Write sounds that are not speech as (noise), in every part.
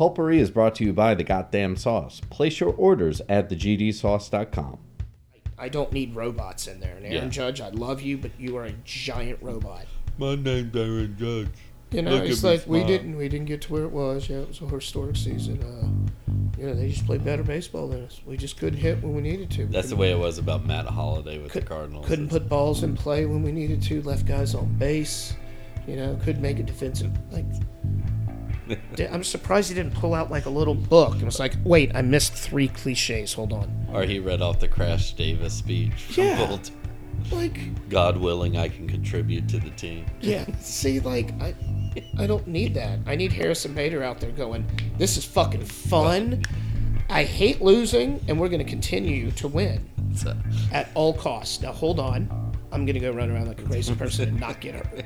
Pulpery is brought to you by the Goddamn Sauce. Place your orders at thegdsauce.com. I don't need robots in there. And Aaron Yeah. Judge, I love you, but you are a giant robot. My name's Aaron Judge. You know, Look it's me like we smile. didn't we didn't get to where it was. Yeah, it was a historic season. Uh, you know, they just played better baseball than us. We just couldn't hit when we needed to. That's the way it was about Matt Holliday with the Cardinals. couldn't put balls in play when we needed to. Left guys on base. You know, couldn't make a defensive like. I'm surprised he didn't pull out like a little book and was like, "Wait, I missed three cliches. Hold on." Or he read off the Crash Davis speech. from Yeah. Bolt. Like, God willing, I can contribute to the team. yeah. See, like, I, I don't need that. I need Harrison Bader out there going, "This is fucking fun. I hate losing, and we're going to continue to win So, at all costs." Now, hold on. I'm going to go run around like a crazy person and not get hurt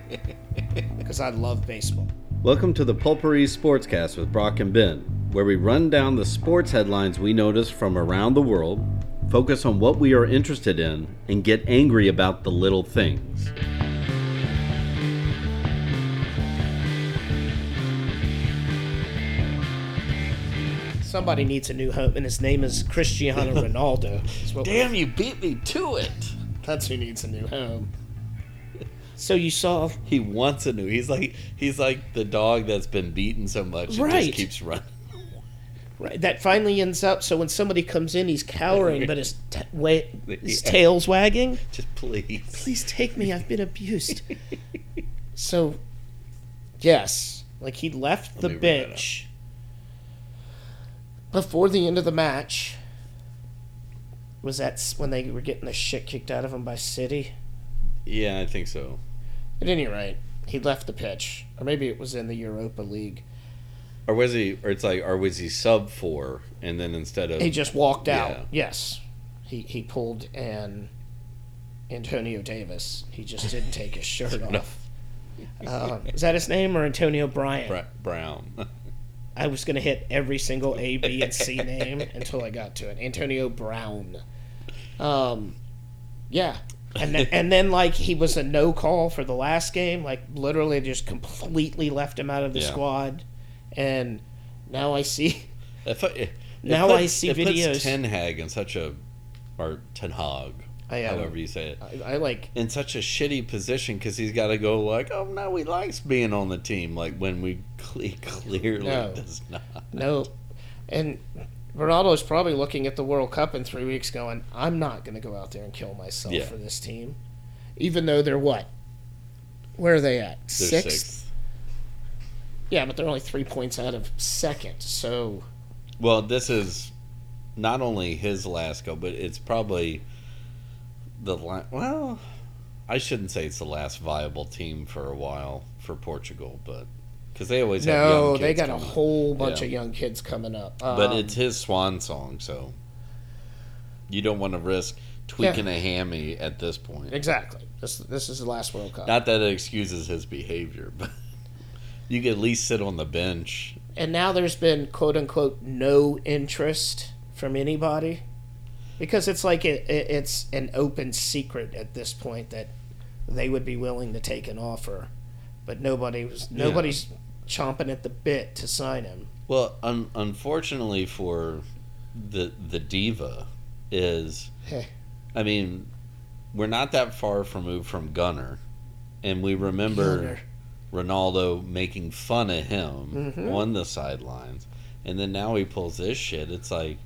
(laughs) because I love baseball. Welcome to the Pulpery Sportscast with Brock and Ben, where we run down the sports headlines we notice from around the world, focus on what we are interested in, and get angry about the little things. Somebody needs a new home, and his name is Cristiano (laughs) Ronaldo. That's what- damn, you beat me to it. That's who needs a new home. So you saw, (laughs) He wants a new. He's like he's like the dog that's been beaten so much it Right. just keeps running. right, that finally ends up. So when somebody comes in, he's cowering, but his t- wa- his Yeah. tail's wagging. Just please. Please take me. I've been abused. (laughs) so, yes, like he left the read that bench before the end of the match. Was that when they were getting the shit kicked out of him by City? Yeah, I think so. At any rate, he left the pitch, or maybe it was in the Europa League. Or was he? Or it's like, or was he sub four, and then instead of He just walked out. Yeah. Yes, he he pulled an Antonio Davis. He just didn't take his shirt (laughs) off. Uh, is that his name or Antonio Bryant? Bra- Brown. (laughs) I was gonna hit every single A, B, and C name until I got to it. Antonio Brown. Um, yeah, and then, and then like he was a no call for the last game. Like literally just completely left him out of the Yeah. squad, and now I see. (laughs) It Now I see it puts videos- Ten Hag in such a, or Ten Hag, I, uh, however you say it, I, I like in such a shitty position because he's got to go like, oh no, he likes being on the team, like when we cle- (laughs) clearly No. does not. no, and Ronaldo's probably looking at the World Cup in three weeks, going, "I'm not going to go out there and kill myself Yeah. for this team," even though they're what? Where are they at? They're Sixth. sixth. Yeah, but they're only three points out of second. So Well, this is not only his last go, but it's probably the la- well. I shouldn't say it's the last viable team for a while for Portugal, but because they always have no, they got a whole bunch Yeah. of young kids coming up. But Um, it's his swan song, so you don't want to risk tweaking a hammy at this point. exactly this. This is the last World Cup, Not that it excuses his behavior, but (laughs) you could at least sit on the bench. and now there's been quote unquote no interest from anybody because it's like it, it, it's an open secret at this point that they would be willing to take an offer, but nobody was nobody's chomping at the bit to sign him. Well, un- unfortunately for the the diva, is Hey. I mean, we're not that far removed from Gunner, and we remember Gunner. Ronaldo making fun of him Mhm. on the sidelines, and then now he pulls this shit. It's like,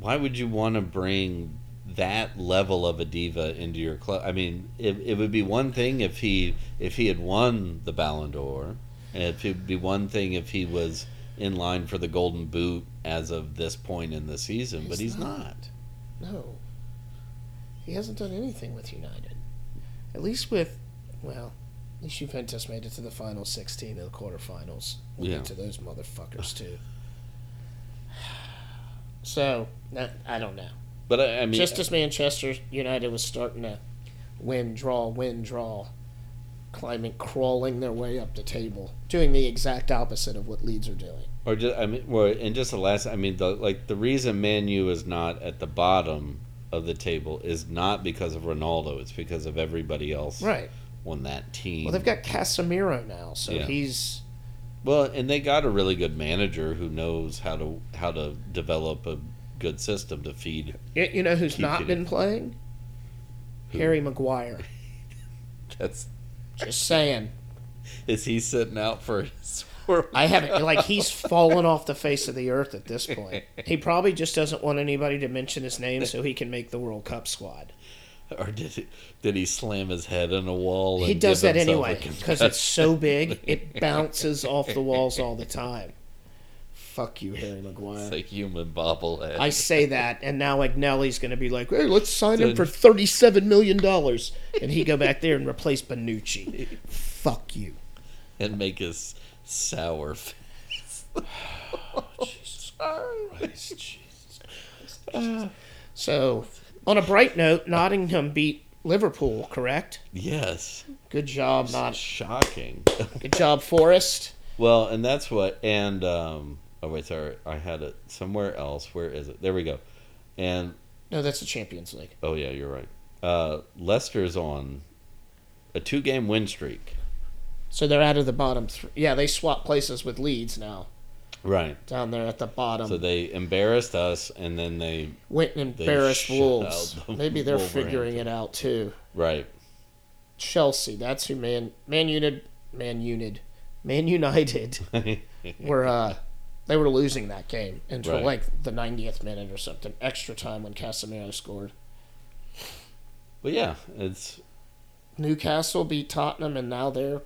why would you want to bring that level of a diva into your club? I mean, it, it would be one thing if he if he had won the Ballon d'Or, and it would be one thing if he was in line for the Golden Boot as of this point in the season, but He's he's not. not. No. He hasn't done anything with United. At least with, well, at least Juventus made it to the final 16 of the quarterfinals. We'll Yeah. get to those motherfuckers, too. So, I don't know. But I, I mean, Just as Manchester United was starting to win, draw, win, draw, climbing, crawling their way up the table, doing the exact opposite of what Leeds are doing. Or just, I mean, well, and just the last, I mean, the, like the reason Man U is not at the bottom of the table is not because of Ronaldo; it's because of everybody else Right. on that team. Well, they've got Casemiro now, so Yeah. he's Well, and they got a really good manager who knows how to how to develop a good system to feed. You, know who's not been playing? Harry Maguire. (laughs) That's Just saying. is he sitting out for his (laughs) World I haven't like he's fallen off the face of the earth at this point. He probably just doesn't want anybody to mention his name so he can make the World Cup squad. Or did he, did he slam his head on a wall? And He does that anyway because it's so big it (laughs) bounces off the walls all the time. Fuck you, Harry (laughs) It's Maguire. a human bobblehead. I say that, and now Agnelli's going to be like, "Hey, let's sign him for thirty-seven million dollars," and he go back there and replace Bonucci. Fuck you. and make his sour face. (sighs) (sighs) So, on a bright note, Nottingham beat Liverpool. Correct. Yes, Good job, not shocking. good job, Forest. well, and that's what. And um, oh wait, sorry, I had it somewhere else. Where is it? There we go. And No, that's the Champions League. oh yeah, you're right. Uh, Leicester's on a two-game win streak. So they're out of the bottom three. Yeah, they swap places with Leeds now. Right. Down there at the bottom. So they embarrassed us, and then they Went and they embarrassed shut Wolves. out (laughs) the Maybe they're figuring it out too. right. Chelsea, that's who Man Man United Man United Man (laughs) United were uh they were losing that game until Right. like the 90th minute or something, extra time when Casemiro scored. But yeah, it's Newcastle beat Tottenham and now they're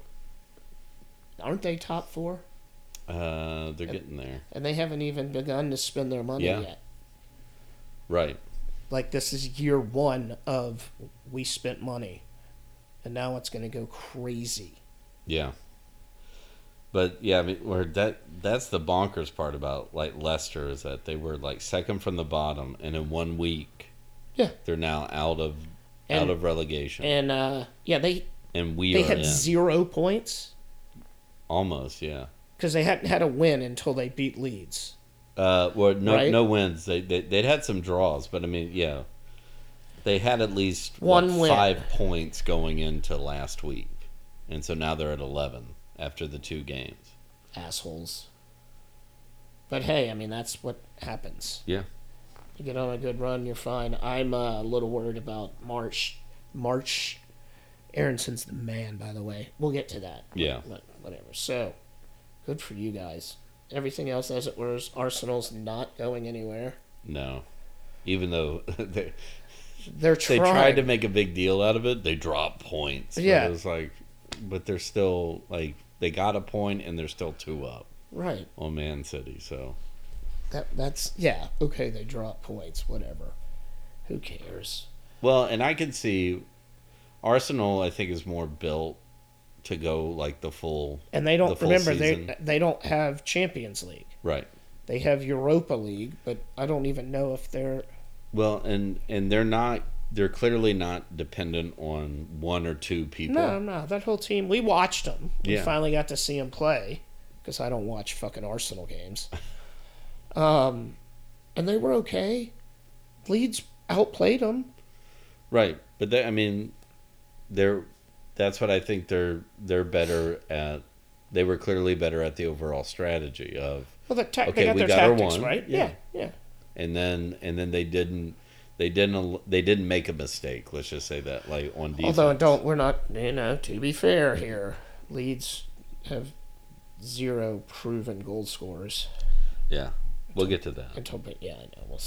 aren't they top 4? uh, they're getting there. And they haven't even begun to spend their money Yeah. yet. Right. Like this is year 1 of we spent money. And now it's going to go crazy. Yeah. But yeah, I mean, where that that's the bonkers part about like Leicester is that they were like second from the bottom, and in one week, Yeah. they're now out of And- out of relegation, and, uh yeah, they and we they had in zero points. almost. Yeah. because they hadn't had a win until they beat Leeds. Uh, well, no Right? no wins. They, they they'd had some draws, but I mean, yeah, they had at least One what, five points going into last week, and so now they're at eleven after the two games. Assholes. But hey, I mean that's what happens. Yeah. You get on a good run, you're fine. I'm uh, a little worried about Marsch. Marsch. Aaronson's the man, by the way. We'll get to that. Yeah. But whatever. So, good for you guys. Everything else as it was. Arsenal's not going anywhere. No, even though (laughs) they They're they trying. tried to make a big deal out of it, they dropped points. Yeah. it was like, but they're still like they got a point and they're still two up right. on Man City. So That that's yeah. Okay, they drop points. Whatever. Who cares? well, and I can see Arsenal. I think is more built to go like the full And they don't The remember they they don't have Champions League. right. They have Europa League, but I don't even know if they're Well, and and they're not. They're clearly not dependent on one or two people. no, no. That whole team, we watched them. We Yeah. finally got to see them play because I don't watch fucking Arsenal games. (laughs) um, and they were okay. Leeds outplayed them. Right, but they, I mean, they're. That's what I think they're they're better at. They were clearly better at the overall strategy of, Well, the ta- Okay, they got we their got our one. right. Yeah. Yeah, yeah. and then and then they didn't. They didn't. They didn't make a mistake. Let's just say that, like on defense. Although don't we're not you know to be fair here, Leeds have zero proven goal scorers. yeah, we'll get to that. Until, but yeah, I know. We'll,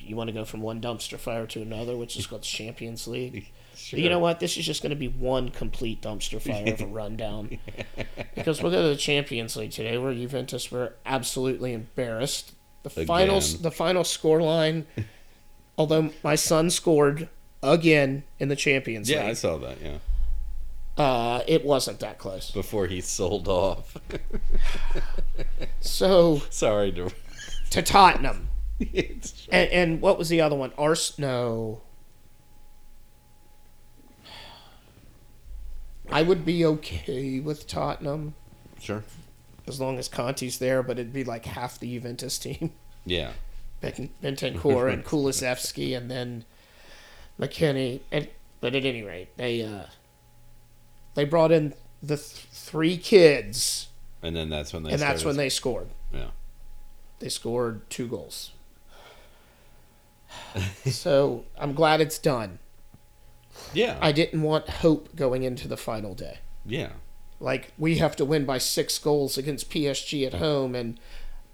you want to go from one dumpster fire to another, which is called the Champions League. (laughs) Sure. You know what? This is just going to be one complete dumpster fire of a (laughs) rundown. because we'll go to the Champions League today, where Juventus were absolutely embarrassed. The final, Again. the final score line. (laughs) although my son scored again in the Champions Yeah, I saw that. Yeah, uh, it wasn't that close. before he sold off. So (laughs) Sorry to. to Tottenham, (laughs) and, and what was the other one? Ars? No. I would be okay with Tottenham. sure. as long as Conte's there, but it'd be like half the Juventus team. Yeah. Ben- Bentancur (laughs) and Kulusevski, and then McKennie. And but at any rate, they uh, they brought in the th- three kids And then that's when they and that's when they scored. Yeah. They scored two goals. (sighs) so I'm glad it's done. Yeah. I didn't want hope going into the final day. yeah. Like we have to win by six goals against PSG at home, and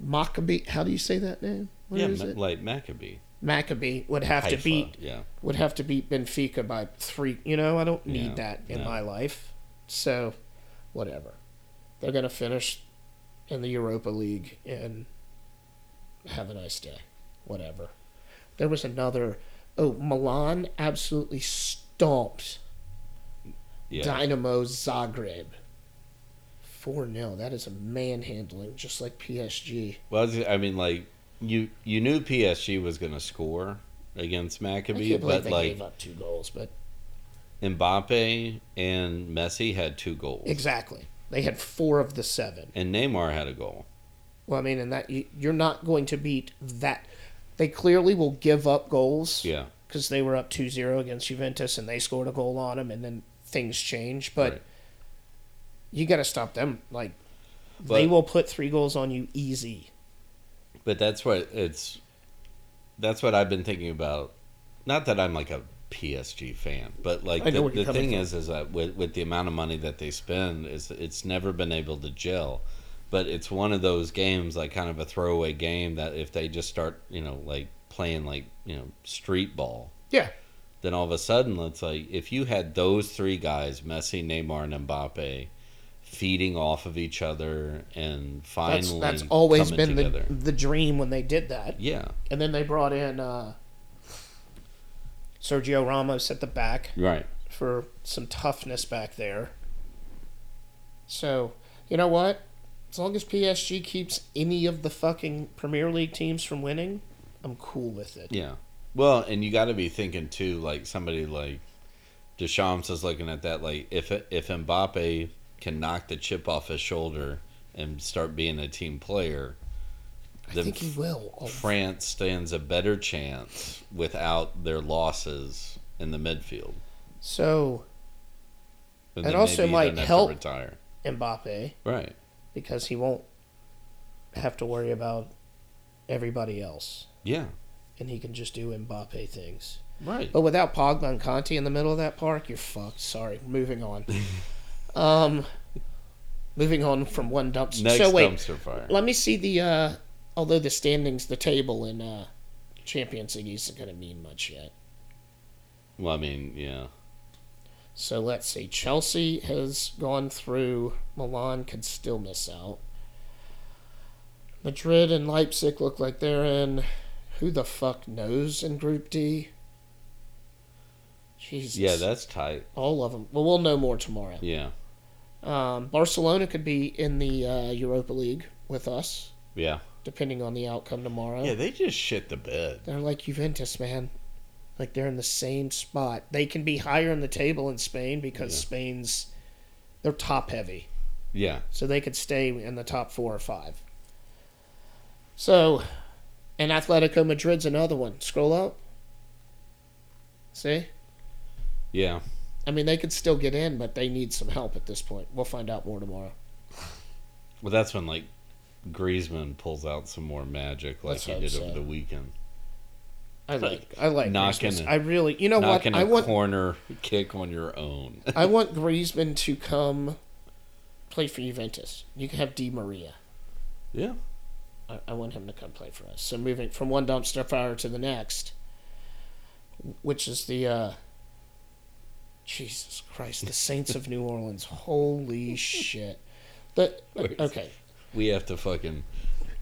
Maccabi. How do you say that name? Yeah, Ma- like Maccabee. Maccabi would have to Haifa, beat Yeah. would have to beat Benfica by three. You know, I don't need Yeah, that in no. my life. So, whatever. They're gonna finish in the Europa League and have a nice day. Whatever. There was another. Oh, Milan absolutely stomped Yeah. Dynamo Zagreb. 4 0. That is a manhandling, just like PSG. Well, I mean, like you you knew PSG was going to score against I Maccabee, can't but they like gave up two goals, but Mbappe and Messi had two goals, exactly. They had four of the seven. and Neymar had a goal. Well, I mean, and that you, you're not going to beat that. They clearly will give up goals Yeah. because they were up 2-0 against Juventus and they scored a goal on them, and then things change. But Right. you got to stop them. Like they will put three goals on you easy. But that's what it's. That's what I've been thinking about. Not that I'm like a PSG fan, but like the, the thing is, is that with, with the amount of money that they spend, is it's never been able to gel. But it's one of those games, like kind of a throwaway game, that if they just start, you know, like playing like you know street ball, Yeah. then all of a sudden it's like if you had those three guys, Messi, Neymar, and Mbappe, feeding off of each other and That's, finally that's always been together. the, the dream when they did that. yeah, And then they brought in uh, Sergio Ramos at the back right. for some toughness back there. So, you know what? As long as PSG keeps any of the fucking Premier League teams from winning, I'm cool with it. Yeah. Well, and you got to be thinking too, like somebody like Deschamps is looking at that. Like if if Mbappe can knock the chip off his shoulder and start being a team player, I then think he will. Oh, France stands a better chance without their losses in the midfield. So, And It also might help- retire. Mbappe, Right. because he won't have to worry about everybody else. Yeah. And he can just do Mbappe things. Right. But without Pogba and Kanté in the middle of that park, you're fucked. Sorry. Moving on. (laughs) um, moving on from one dumpster. Next so wait, dumpster fire. let me see the. Uh, although the standings, the table in uh, Champions League isn't going to mean much yet. Well, I mean, yeah. So let's see. Chelsea has gone through. Milan could still miss out. Madrid and Leipzig look like they're in. Who the fuck knows in Group D? Jesus. Yeah, that's tight. all of them. Well, we'll know more tomorrow. Yeah. Um, Barcelona could be in the uh, Europa League with us, Yeah. depending on the outcome tomorrow. Yeah, they just shit the bed. They're like Juventus, man. Like they're in the same spot. They can be higher in the table in Spain because Yeah. Spain's they're top heavy, Yeah. so they could stay in the top four or five. So, and Atletico Madrid's another one. Scroll up. See, Yeah. I mean they could still get in, but they need some help at this point. We'll find out more tomorrow. Well, that's when like Griezmann pulls out some more magic, like Let's he did so. over the weekend, I like I like Knocking it- I really, you know what? I a want corner kick on your own. (laughs) I want Griezmann to come play for Juventus. You can have Di Maria. yeah. I, I want him to come play for us. So moving from one dumpster fire to the next, which is the uh, Jesus Christ, the Saints of New Orleans. Holy shit! But okay, We have to fucking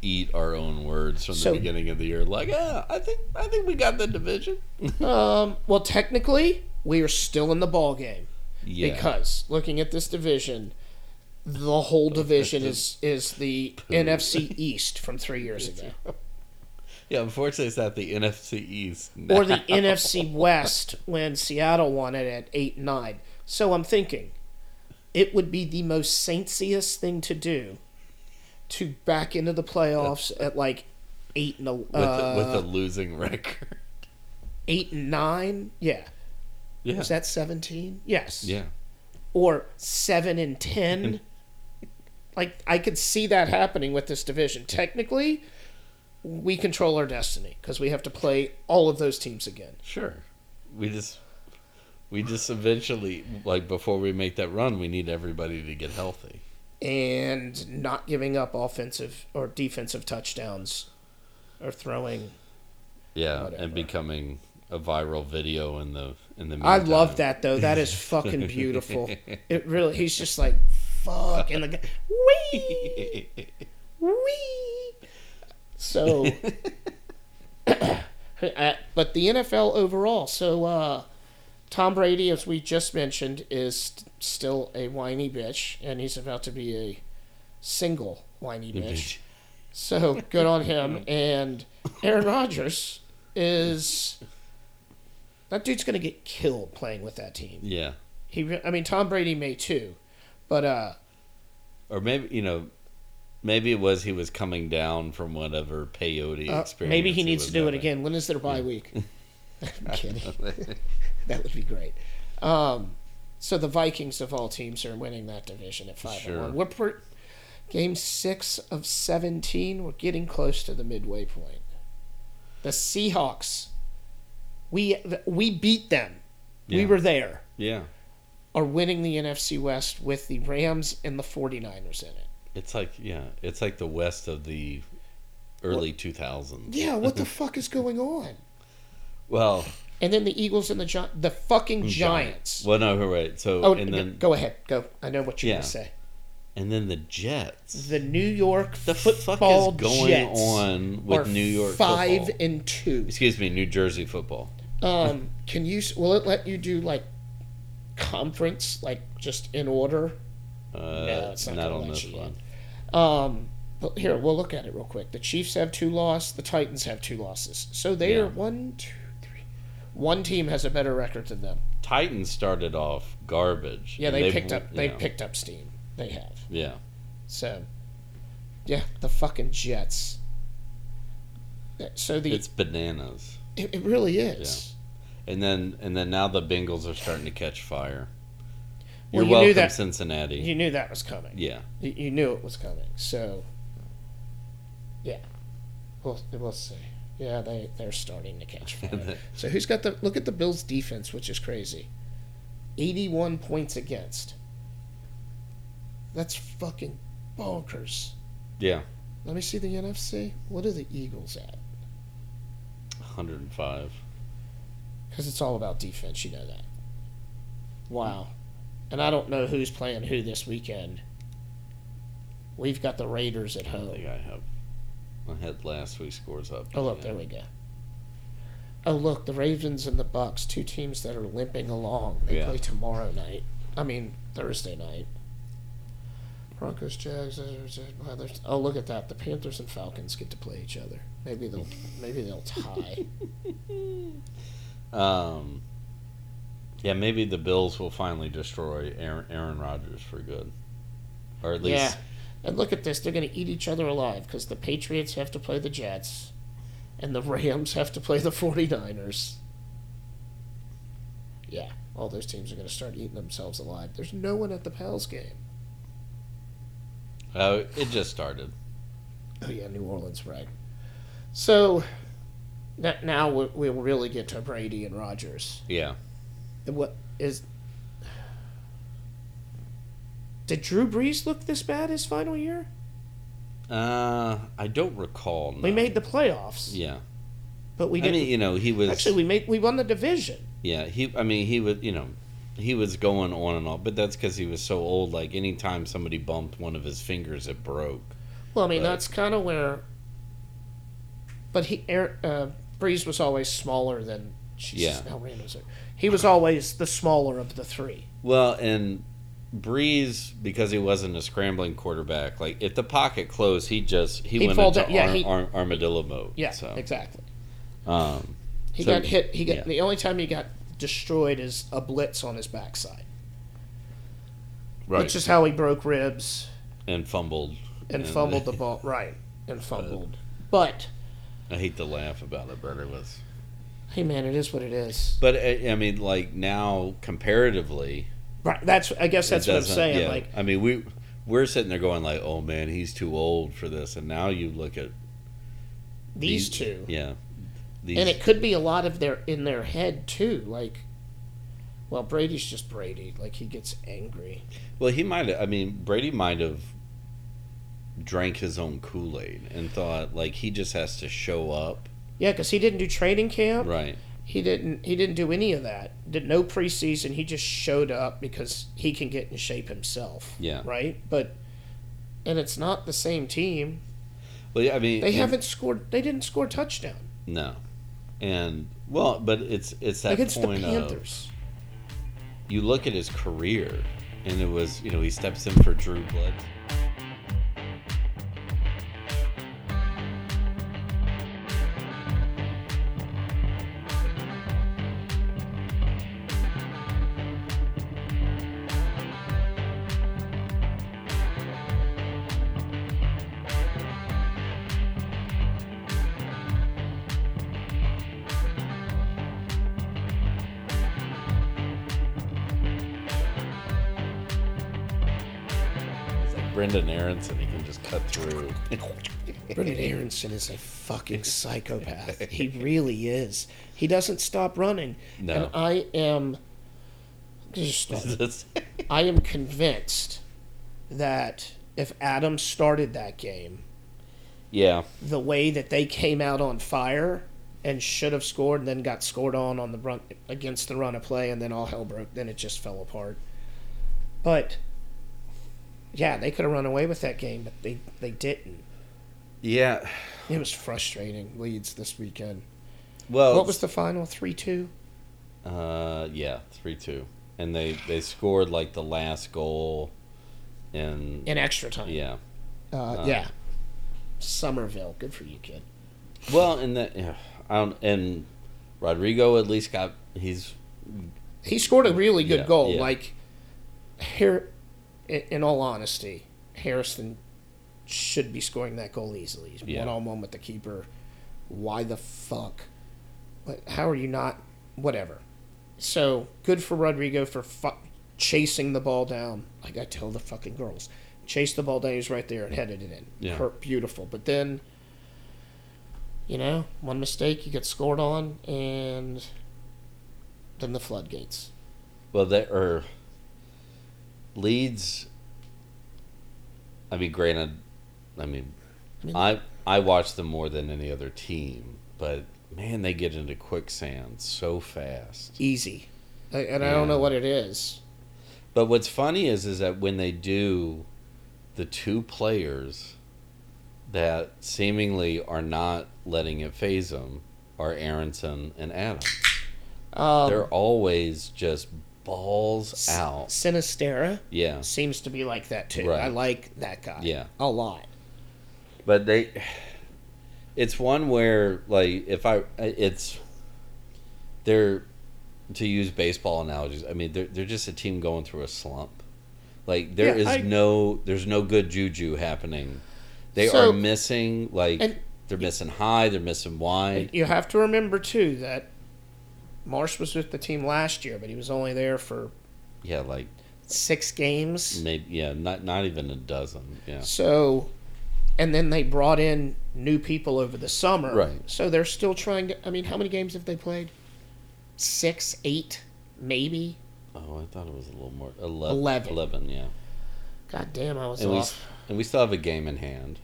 eat our own words from So- the beginning of the year. Like, yeah, I think I think we got the division. (laughs) um, well, technically, we are still in the ball game Yeah. because looking at this division. The whole division is is the (laughs) NFC East from three years ago. (laughs) yeah. Unfortunately, it's at the NFC East. or the. NFC West when Seattle won it at eight and nine. So I'm thinking it would be the most saintsiest thing to do to back into the playoffs at like eight and a, with, uh, with a losing record. eight and nine. Yeah, Yeah. was that seventeen? Yes. Yeah. Or seven and ten. (laughs) like I could see that happening with this division. Technically, we control our destiny because we have to play all of those teams again. Sure. We just we just eventually like before we make that run, we need everybody to get healthy. and not giving up offensive or defensive touchdowns or throwing. Yeah, Whatever. and becoming a viral video in the in the. I love that though. That is fucking (laughs) beautiful. It really. He's just like fuck, and the guy wee (laughs) wee. So, (laughs) (clears throat) uh, but the NFL overall. So, uh, Tom Brady, as we just mentioned, is st- still a whiny bitch, and he's about to be a single whiny bitch. So good on him. (laughs) And Aaron Rodgers is that dude's gonna get killed playing with that team. yeah, He, I mean, Tom Brady may too, but uh, or maybe you know, maybe it was he was coming down from whatever peyote uh, experience. maybe he needs was to do it again. When is their bye week? (laughs) I'm kidding. (laughs) that would be great. Um, so the Vikings of all teams are winning that division at five Sure. and one. We're per, game six of seventeen. We're getting close to the midway point. The Seahawks, we we beat them. We were there. Yeah, Are winning the NFC West with the Rams and the 49ers in it. It's like yeah, it's like the west of the early two thousands. Yeah, what the (laughs) fuck is going on? Well, And then the Eagles and the Gi- the fucking Giants. well, no, right. So Oh, and then go ahead, go. I know what you're Yeah. gonna say. and then the Jets. The New York the football fuck is going Jets on with are New York five football? and two. Excuse me, New Jersey football. Um, can you? s- Will it let you do like conference, like just in order? Uh, No, it's not not gonna on let this you one. Um, but here we'll look at it real quick. The Chiefs have two losses. The Titans have two losses. So they Yeah. are one, two, three. One team has a better record than them. Titans started off garbage. Yeah, they picked up. They yeah. picked up steam. They have. Yeah, So, yeah, the fucking Jets. So the it's bananas. it, it really is. And then and then now the Bengals are starting to catch fire. Well, You're you knew welcome, that- Cincinnati. You knew that was coming. yeah, You, you knew it was coming. So, yeah, we'll we'll see. Yeah, they they're starting to catch fire. (laughs) so who's got the look at the Bills' defense, which is crazy. Eighty-one points against. That's fucking bonkers. yeah, Let me see the NFC. What are the Eagles at? 105. Because it's all about defense. You know that. Wow. And I don't know who's playing who this weekend. We've got the Raiders at I home. think I have. I had last week's scores up. Oh look, Yeah. there we go. Oh look, the Ravens and the Bucks, two teams that are limping along. They Yeah. play tomorrow night. I mean Thursday night. Broncos, Jags. uh, well, there's- Oh look at that. The Panthers and Falcons get to play each other. Maybe they'll maybe they'll tie. (laughs) Um, yeah, maybe the Bills will finally destroy Aaron, Aaron Rodgers for good, or at least yeah. And look at this. They're going to eat each other alive because the Patriots have to play the Jets, and the Rams have to play the 49ers. Yeah, all those teams are going to start eating themselves alive. There's no one at the Pals game. uh, it just started. Oh yeah, New Orleans, right? So now we- we'll really get to Brady and Rodgers. Yeah, What is? Did Drew Brees look this bad his final year? uh, I don't recall. We made the playoffs, yeah. but we didn't. mean, you know, he was actually, we made we won the division. Yeah, he. I mean, he was. You know, he was going on and on, but that's because he was so old. Like anytime somebody bumped one of his fingers, it broke. Well, I mean, But- that's kind of where. But he, uh, Brees was always smaller than. Jesus, Yeah. how random is it? He was always the smaller of the three. Well, and Brees, because he wasn't a scrambling quarterback, like if the pocket closed, he just he He'd went into down- yeah, ar- he- ar- armadillo mode. Yeah, so, exactly. Um, He So- got hit. He got yeah. the only time he got destroyed is a blitz on his backside, right, which is how he broke ribs and fumbled and fumbled the (laughs) ball. Right, and fumbled. But I hate to laugh about it, but it was. Hey, man, it is what it is. But I, I mean, like now, comparatively, Right. That's. I guess that's what I'm saying. yeah. Like, I mean, we we're sitting there going like, "Oh man, he's too old for this," and now you look at These two. Yeah, these, And it could be a lot of their in their head too. Like, well, Brady's just Brady. Like he gets angry. well, he might. have I mean, Brady might have drank his own Kool Aid and thought like he just has to show up, Yeah, because he didn't do training camp. right? He didn't. He didn't do any of that. Did no preseason. He just showed up because he can get in shape himself. Yeah. Right. But, and it's not the same team. Well, yeah, I mean, They haven't scored. They didn't score a touchdown no, and well, but it's it's that against the point of Panthers. you look at his career, and it was you know he steps in for Drew Bledsoe. (laughs) Brenden Aaronson is a fucking (laughs) psychopath. (laughs) He really is. He doesn't stop running. No. And I am just I am convinced that if Adam started that game yeah, the way that they came out on fire and should have scored and then got scored on on the run against the run of play and then all hell broke then it just fell apart. But yeah, they could have run away with that game, but they they didn't. yeah. It was frustrating. Leeds this weekend. Well, What was the final? Three two. Uh, yeah, three two, and they they scored like the last goal, and In extra time. yeah. Uh, yeah. Summerville. Good for you, kid. Well, and I don't, and Rodrigo at least got he's He scored a really good Yeah, goal. yeah. Like, here, in, all honesty, Harrison should be scoring that goal easily. He's Yeah. one on one with the keeper. Why the fuck? How are you not? Whatever. So good for Rodrigo for fu- chasing the ball down. Like I tell the fucking girls, chase the ball down. He's right there and headed it in. Yeah. Per- beautiful. But then, you know, one mistake, you get scored on, and then the floodgates. well that or Leeds. I mean, granted, I mean, I I watch them more than any other team, but man, they get into quicksand so fast. easy, and I don't know what it is. But what's funny is is that when they do, the two players that seemingly are not letting it phase them are Aaronson and Adams. Um, They're always just balls out. Sinisterra Yeah, seems to be like that too. Right. I like that guy. Yeah. a lot. but they, it's one where like if I, it's, they're, to use baseball analogies. I mean, they're they're just a team going through a slump. Like there Yeah, is I- no there's no good juju happening. They So- are missing like they're missing high, they're missing wide. You have to remember too that Marsch was with the team last year, but he was only there for Yeah, like six games. maybe yeah, not not even a dozen. Yeah. So, and then they brought in new people over the summer. Right. So they're still trying to. I mean, how many games have they played? Six, eight, maybe. Oh, I thought it was a little more 11. Eleven. 11, yeah. God damn, I was And we off. and we still have a game in hand.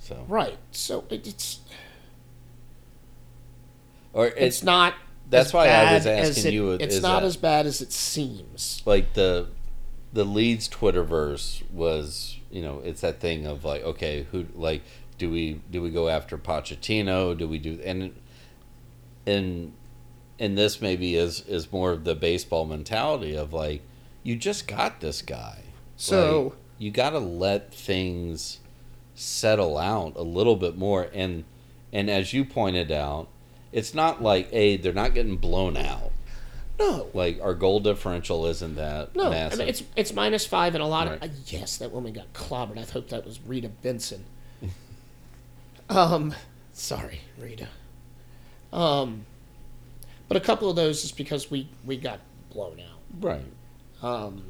So Right. So it, it's or it's, it's not. That's why I was asking it- you, It's not that- as bad as it seems. like the the Leeds Twitterverse was, you know, it's that thing of like, okay, who like do we do we go after Pochettino? Do we do and and and this maybe is is more of the baseball mentality of like you just got this guy. So- Like, you got to let things settle out a little bit more and and as you pointed out, it's not like a they're not getting blown out. No. Like our goal differential isn't that No, massive. I mean, it's it's minus five, and a lot Right. of uh, yes, that woman got clobbered. I hope that was Rita Benson. (laughs) um, sorry, Rita. Um, but a couple of those is because we we got blown out. right. Um,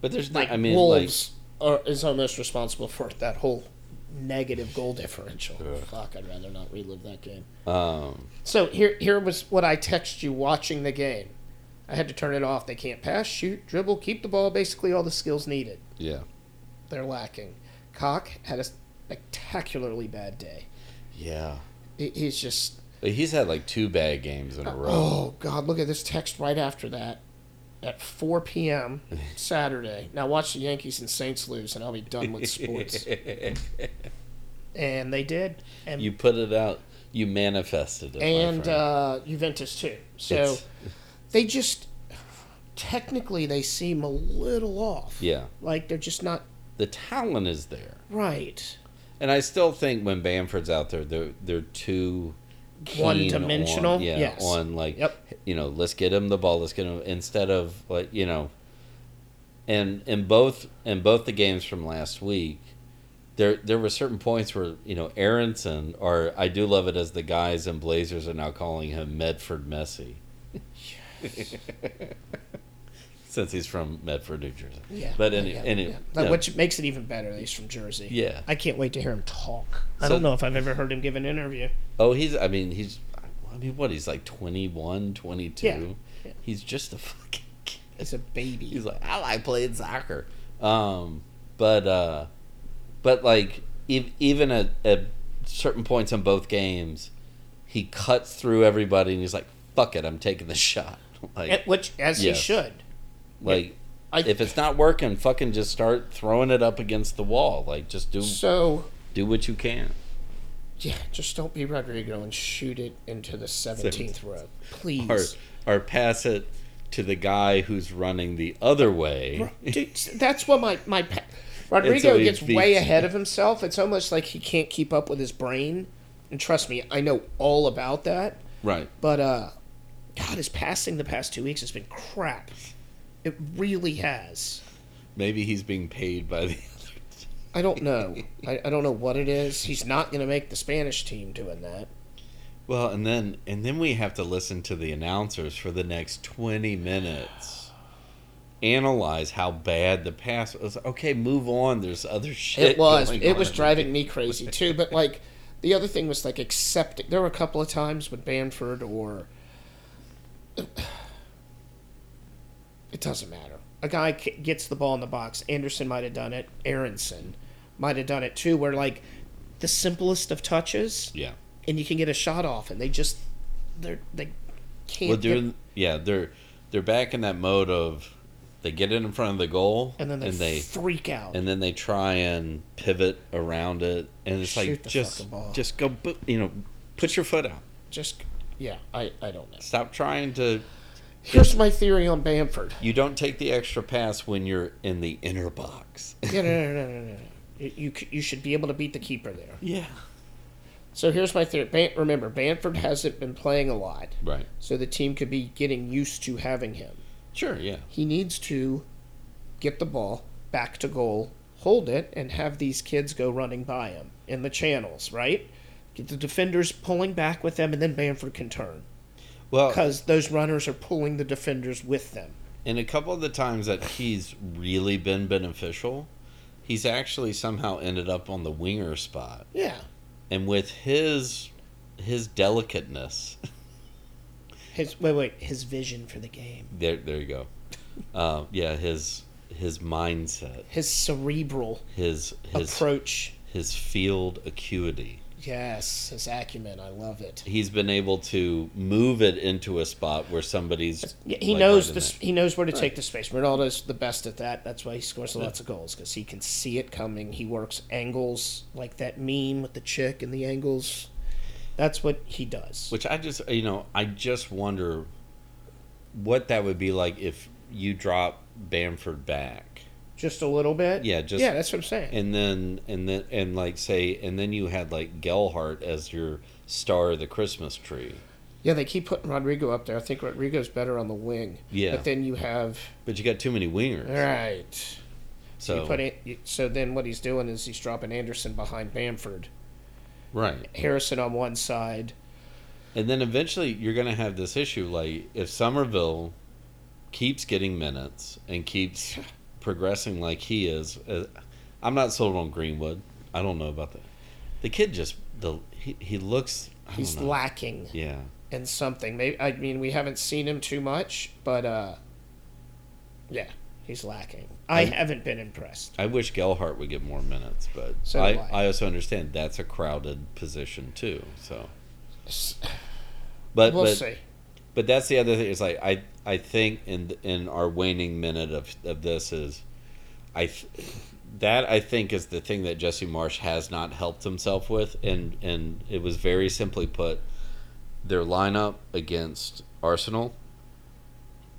But there's like. I mean, Wolves are, is almost responsible for that whole negative goal differential. Ugh. Fuck, I'd rather not relive that game. Um, So here, here was what I texted you watching the game. I had to turn it off. They can't pass, shoot, dribble, keep the ball. Basically, all the skills needed. yeah, They're lacking. Koch had a spectacularly bad day. yeah. He- He's just. He's had like two bad games in a row. Oh God! Look at this text right after that. At 4 p.m. Saturday. Now watch the Yankees and Saints lose, and I'll be done with sports. (laughs) and they did, and you put it out. You manifested it. and uh, Juventus too. So It's- they just technically they seem a little off. yeah, Like they're just not the talent is there, right. and I still think when Bamford's out there, they're they're too keen One-dimensional? On, yeah, Yes. on like Yep. you know, let's get him the ball. Let's get him instead of like you know, and in both in both the games from last week, there there were certain points where you know Aaronson, or I do love it as the guys in Blazers are now calling him Medford Messi. (laughs) Since he's from Medford, New Jersey. Yeah. But any, yeah, any yeah. you But Which makes it even better that he's from Jersey. Yeah. I can't wait to hear him talk. I don't know if I've ever heard him give an interview. Oh, he's. I mean, he's. I mean, what? He's like 21, 22. Yeah, yeah. He's just a fucking. (laughs) Kid. He's a baby. He's like, I like playing soccer. Um, but uh, but like ev- even at at certain points in both games, he cuts through everybody and he's like, "Fuck it, I'm taking the (laughs) shot." like, And- which as Yes. he should. Like I, if it's not working, fucking just start throwing it up against the wall. Like, just do so do what you can. yeah, just don't be Rodrigo and shoot it into the seventeenth row, please. Or or pass it to the guy who's running the other way. Dude, that's what my my Rodrigo gets way ahead of himself. It's almost like he can't keep up with his brain. And trust me, I know all about that. right. But uh, God, his passing the past two weeks has been crap. It really has. Maybe he's being paid by the (laughs) other I don't know. I, I don't know what it is. He's not going to make the Spanish team doing that. Well, and then and then we have to listen to the announcers for the next 20 minutes. Analyze how bad the pass was. Okay, move on. There's other shit. It was. It was driving me crazy too. But like, the other thing was like accepting. There were a couple of times when Bamford or it doesn't matter. A guy gets the ball in the box. Anderson might have done it. Aaronson might have done it too. Where like the simplest of touches, Yeah. and you can get a shot off, and they just they're they can't. Well, get- yeah, they're they're back in that mode of they get it in front of the goal and then they, freak out. and then they try and pivot around it and it's Shoot like the just ball. just go you know put your foot out. just yeah, I I don't know. Stop trying to Here's my theory on Bamford. you don't take the extra pass when you're in the inner box. Yeah, no, no, no, no, no. You, you should be able to beat the keeper there. yeah. So here's my theory. Ban- remember, Bamford hasn't been playing a lot, Right. so the team could be getting used to having him. Sure, yeah. He needs to get the ball back to goal, hold it, and have these kids go running by him in the channels, right? Get the defenders pulling back with them, and then Bamford can turn Well, because those runners are pulling the defenders with them. And a couple of the times that he's really been beneficial, he's actually somehow ended up on the winger spot. Yeah, And with his his delicateness, his wait, wait, his vision for the game, there there you go. Uh, yeah, his his mindset, his cerebral his his approach. his field acuity. Yes, his acumen. I love it. He's been able to move it into a spot where somebody's. Yeah, he like, knows this. He knows where to take the space. Ronaldo's the best at that. That's why he scores lots of goals because he can see it coming. He works angles like that meme with the chick and the angles. That's what he does. Which I just, you know, I just wonder what that would be like if you drop Bamford back. Just a little bit. Yeah, just- yeah. That's what I'm saying. and then and then and like say and then you had like Gelhardt as your star of the Christmas tree. yeah, they keep putting Rodrigo up there. I think Rodrigo's better on the wing. Yeah. But then you have But you got too many wingers. right. So You put it, so then what he's doing is he's dropping Anderson behind Bamford, right. Harrison on one side. And then eventually you're going to have this issue like if Summerville keeps getting minutes and keeps (laughs) progressing like he is uh, I'm not sold on Greenwood. I don't know about that. The kid just the he, he looks. He's know. lacking Yeah. in something. Maybe I mean we haven't seen him too much, but uh, yeah, he's lacking. I I- haven't been impressed. I wish Gelhardt would get more minutes, but So I, I. I also understand that's a crowded position too. So, (sighs) but we'll but see. But that's the other thing is like I I think in in our waning minute of of this is I that I think is the thing that Jesse Marsch has not helped himself with and and it was very simply put their lineup against Arsenal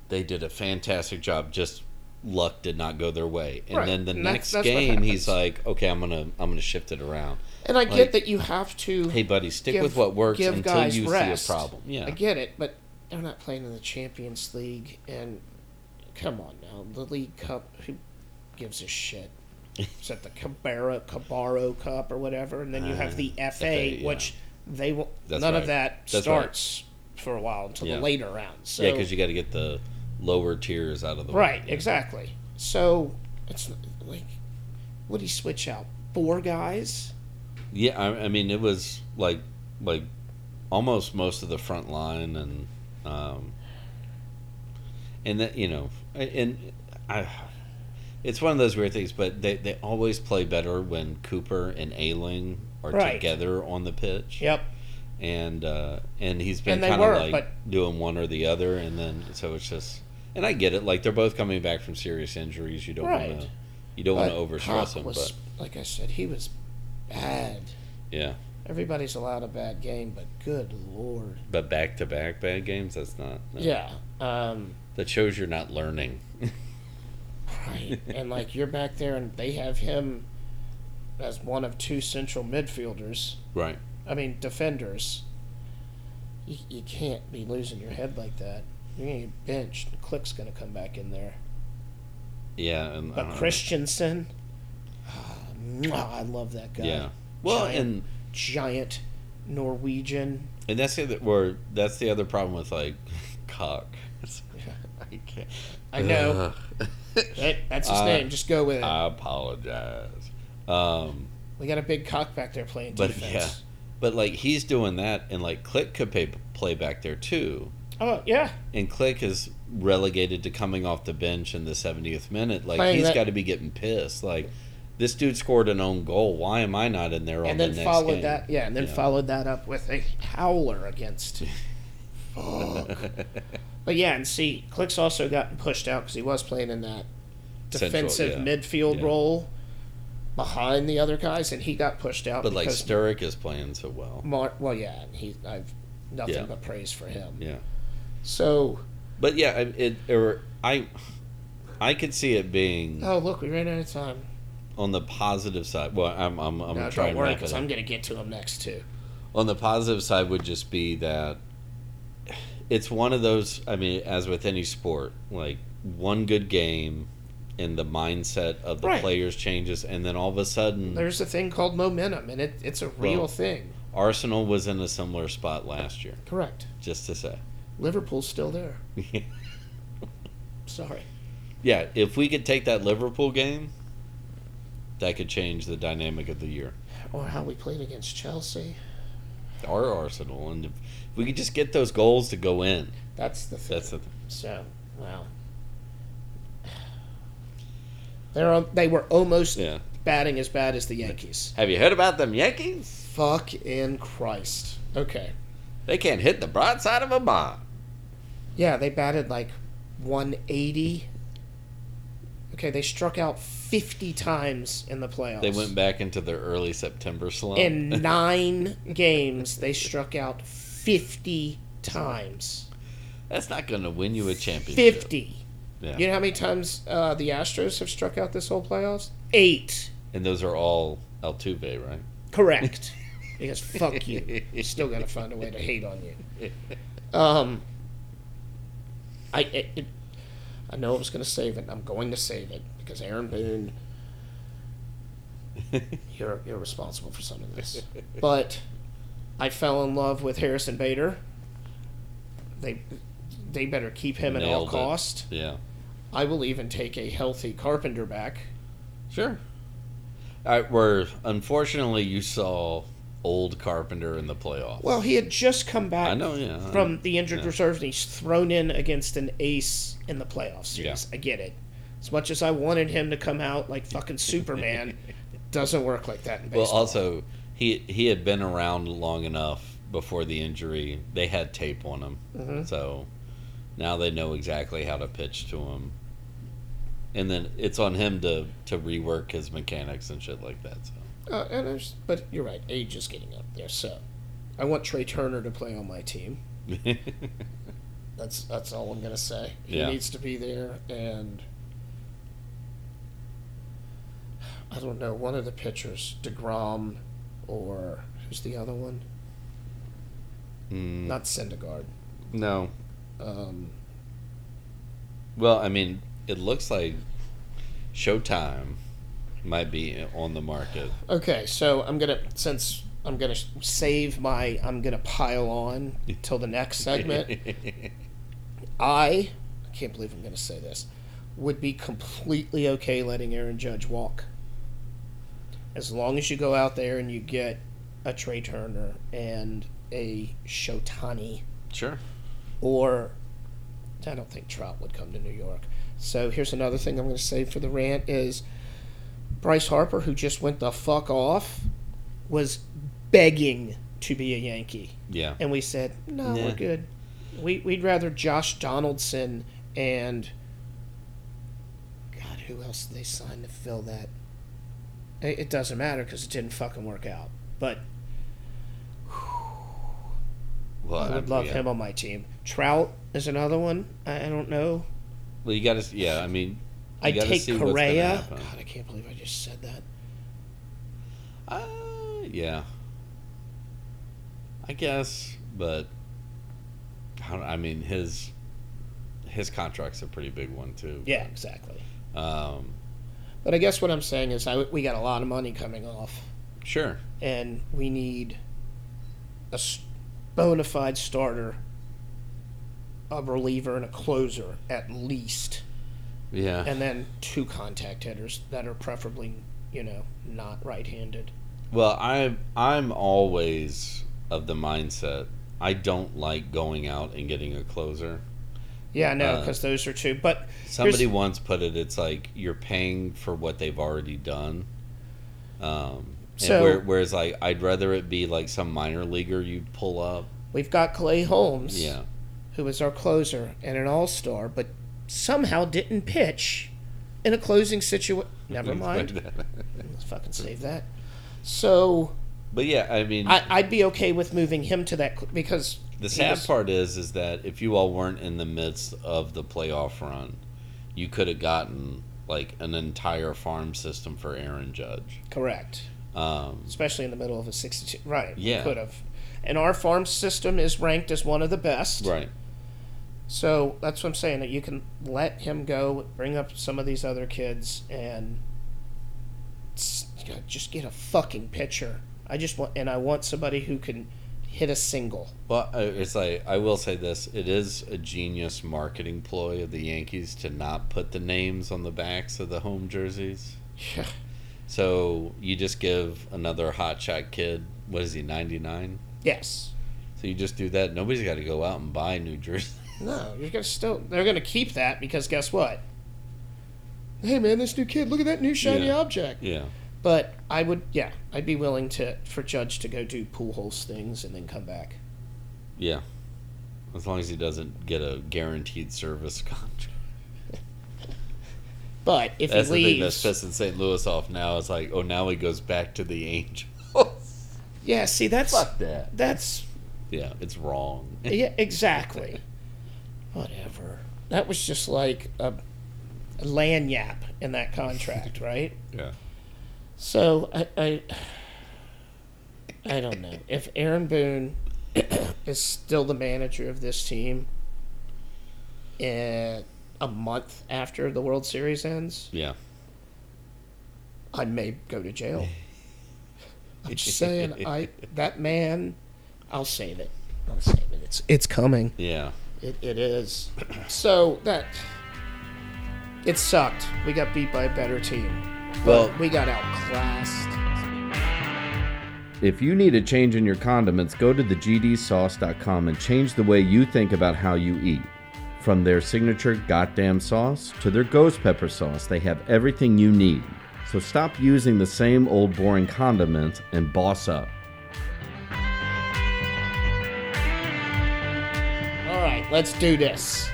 they did a fantastic job just luck did not go their way. And Right, then the and next that's what game he's like okay I'm going to I'm to shift it around. And I get that you have to. hey buddy stick give- with what works until you rest. see a problem. Yeah. I get it, but they're not playing in the Champions League, and come on now, the League Cup. Who gives a shit? Is that the Cabara Cabaro Cup or whatever? And then you have the Uh, FA, FA, yeah. which they will. That's none right. of that That's right. starts for a while until Yeah. the later rounds. So, yeah because you got to get the lower tiers out of the way. right, exactly. So it's like, would he switch out four guys? Yeah, I, I mean, it was like like almost most of the front line, and um, and that you know, and I, it's one of those weird things. But they they always play better when Cooper and Ailing are Right. together on the pitch. Yep. and uh, and he's been kind of like but- doing one or the other, and then so it's just. And I get it. Like they're both coming back from serious injuries. You don't Right. want to. You don't want to But overstress Koch them, was, but like I said, he was bad. yeah. Everybody's allowed a bad game, but good lord. But back to back bad games. That's not. no. Yeah. Um, That shows you're not learning. right. (laughs) and like you're back there, and they have him as one of two central midfielders. right. I mean, defenders. You, you can't be losing your head like that. You're gonna get benched. Klich's gonna come back in there. Yeah, and But don't. Kristensen, ah, I love that guy. Yeah. Well, Giant. and Giant Norwegian. and that's the other, where that's the other problem with like (laughs) cock. (laughs) I can't. I know. (laughs) That, that's his Uh, name. Just go with it. I apologize. Um, we got a big cock back there playing but defense. yeah, but like he's doing that, and like Klich could pay, play back there too. Oh yeah. And Klich is relegated to coming off the bench in the 70th minute. Like Playing he's got to be getting pissed. Like this dude scored an own goal. Why am I not in there and the then next followed game? that. Yeah, and then Yeah. followed that up with a howler against. (laughs) Fuck. but yeah, and see, Klich's also gotten pushed out because he was playing in that Central, defensive yeah. midfield Yeah. role behind the other guys, and he got pushed out. But like Sturrock is playing so well. Mar- well, yeah, and he I've nothing Yeah. but praise for him. Yeah. So, But yeah, I- it or I I could see it being oh look, we ran out of time. On the positive side. Well, I'm I'm, I'm No, gonna try don't and worry, wrap it because up. I'm gonna get to them next too. On the positive side would just be that it's one of those. I mean, as with any sport, like one good game, and the mindset of the Right. players changes, and then all of a sudden, There's a thing called momentum, and it, it's a real Well- thing. Arsenal was in a similar spot last year. Correct. Just to say, Liverpool's still there. (laughs) Sorry. yeah, if we could take that Liverpool game, that could change the dynamic of the year. Or how we played against Chelsea. Or Arsenal, and if we could just get those goals to go in, That's the thing. that's the So, well. They're, they were almost yeah. batting as bad as the Yankees. Have you heard about them Yankees? Fuck in Christ. Okay. They can't hit the broadside of a bomb. Yeah, they batted like 180. Okay, they struck out 50 times in the playoffs. They went back into their early September slump. In (laughs) nine games, they struck out 50 times. That's not going to win you a championship. 50. Yeah. You know how many times uh, the Astros have struck out this whole playoffs? Eight. And those are all Altuve, right? Correct. (laughs) because fuck you. You still got to find a way to hate on you. (laughs) Um, I it, it, I know I was going to save it. I'm going to save it because Aaron Boone, (laughs) you're you're responsible for some of this. But I fell in love with Harrison Bader. They they better keep him at all Nailed it. cost. Yeah. I will even take a healthy Carpenter back. Sure. I, where unfortunately you saw old Carpenter in the playoffs. Well, he had just come back I know, yeah. from the injured yeah. reserve, and he's thrown in against an ace in the playoff series. I get it. As much as I wanted him to come out like fucking Superman, it doesn't work like that in baseball. Well, also he he had been around long enough before the injury. They had tape on him, Mhm. so now they know exactly how to pitch to him. And then it's on him to to rework his mechanics and shit like that. So Uh, and there's, but you're right. Age is getting up there, so I want Trea Turner to play on my team. (laughs) That's that's all I'm gonna say. He Yeah. needs to be there, and I don't know one of the pitchers, Degrom, or who's the other one? Mm, Not Syndergaard. no. Um, Well, I mean, it looks like Showtime might be on the market. okay, so I'm gonna since I'm gonna save my I'm gonna pile on till the next segment. (laughs) I I can't believe I'm gonna say this would be completely okay letting Aaron Judge walk. As long as you go out there and you get a Trea Turner and a Shotani, sure. or I don't think Trout would come to New York. So here's another thing I'm going to say for the rant is Bryce Harper, who just went the fuck off, was begging to be a Yankee, Yeah. and we said no, Yeah. we're good. We we'd rather Josh Donaldson and God, who else did they sign to fill that? It, doesn't matter because it didn't fucking work out. But (sighs) Well, I would love yeah. him on my team. Trout is another one. I, I don't know. Well, you got to. Yeah, I mean, I'd take see what's gonna Correa. God, I can't believe I just said that. Uh, yeah. I guess, but I, I mean his his contract's a pretty big one too. Yeah, exactly. Um, But I guess what I'm saying is I, we got a lot of money coming off, sure. and we need a bona fide starter, a reliever, and a closer at least, Yeah. and then two contact hitters that are preferably, you know, not right-handed. Well, I I'm always of the mindset I don't like going out and getting a closer. Yeah, no, Uh, because those are two. But Somebody once put it, it's like you're paying for what they've already done. Um, and So- where, whereas like I'd rather it be like some minor leaguer you'd pull up. we've got Clay Holmes. Yeah. who was our closer and an all star, but somehow didn't pitch in a closing situation. Never (laughs) mind. Let's fucking save that. So but yeah, I mean, I, I'd be okay with moving him to that because the sad was- part is, is that if you all weren't in the midst of the playoff run, you could have gotten like an entire farm system for Aaron Judge. correct, Um, especially in the middle of a sixty-two. Right? Yeah. could have. And our farm system is ranked as one of the best. right. So that's what I'm saying that you can let him go, bring up some of these other kids, and just get a fucking pitcher. I just want, and I want somebody who can hit a single. Well, uh, it's like I will say this: it is a genius marketing ploy of the Yankees to not put the names on the backs of the home jerseys. Yeah. So you just give another hotshot kid, what is he, ninety nine? Yes. So you just do that. Nobody's got to go out and buy new jerseys. (laughs) No, you're gonna still. They're gonna keep that because guess what? Hey man, this new kid, look at that new shiny Yeah. object. Yeah, But I would, yeah, I'd be willing to for Judge to go do Pujols things and then come back. yeah. As long as he doesn't get a guaranteed service (laughs) contract. But if That's he the thing that's leaves, pissing St. Louis off now. It's like, oh, now he goes back to the Angels. (laughs) yeah, see that's Fuck that. that's Yeah, it's wrong. (laughs) yeah exactly. Whatever. That was just like a, a land yap in that contract, right? yeah. So I, I, I don't know if Aaron Boone (coughs) is still the manager of this team. In a month after the World Series ends, Yeah. I may go to jail. I'm just saying, I (laughs) that man, I'll save it. I'll save it. It's it's coming. Yeah. It, it is. So that it sucked. We got beat by a better team. Well- But we got outclassed. If you need a change in your condiments, go to thegdsauce.com and change the way you think about how you eat. From their signature goddamn sauce to their ghost pepper sauce, they have everything you need. So stop using the same old boring condiments and boss up. All right, let's do this.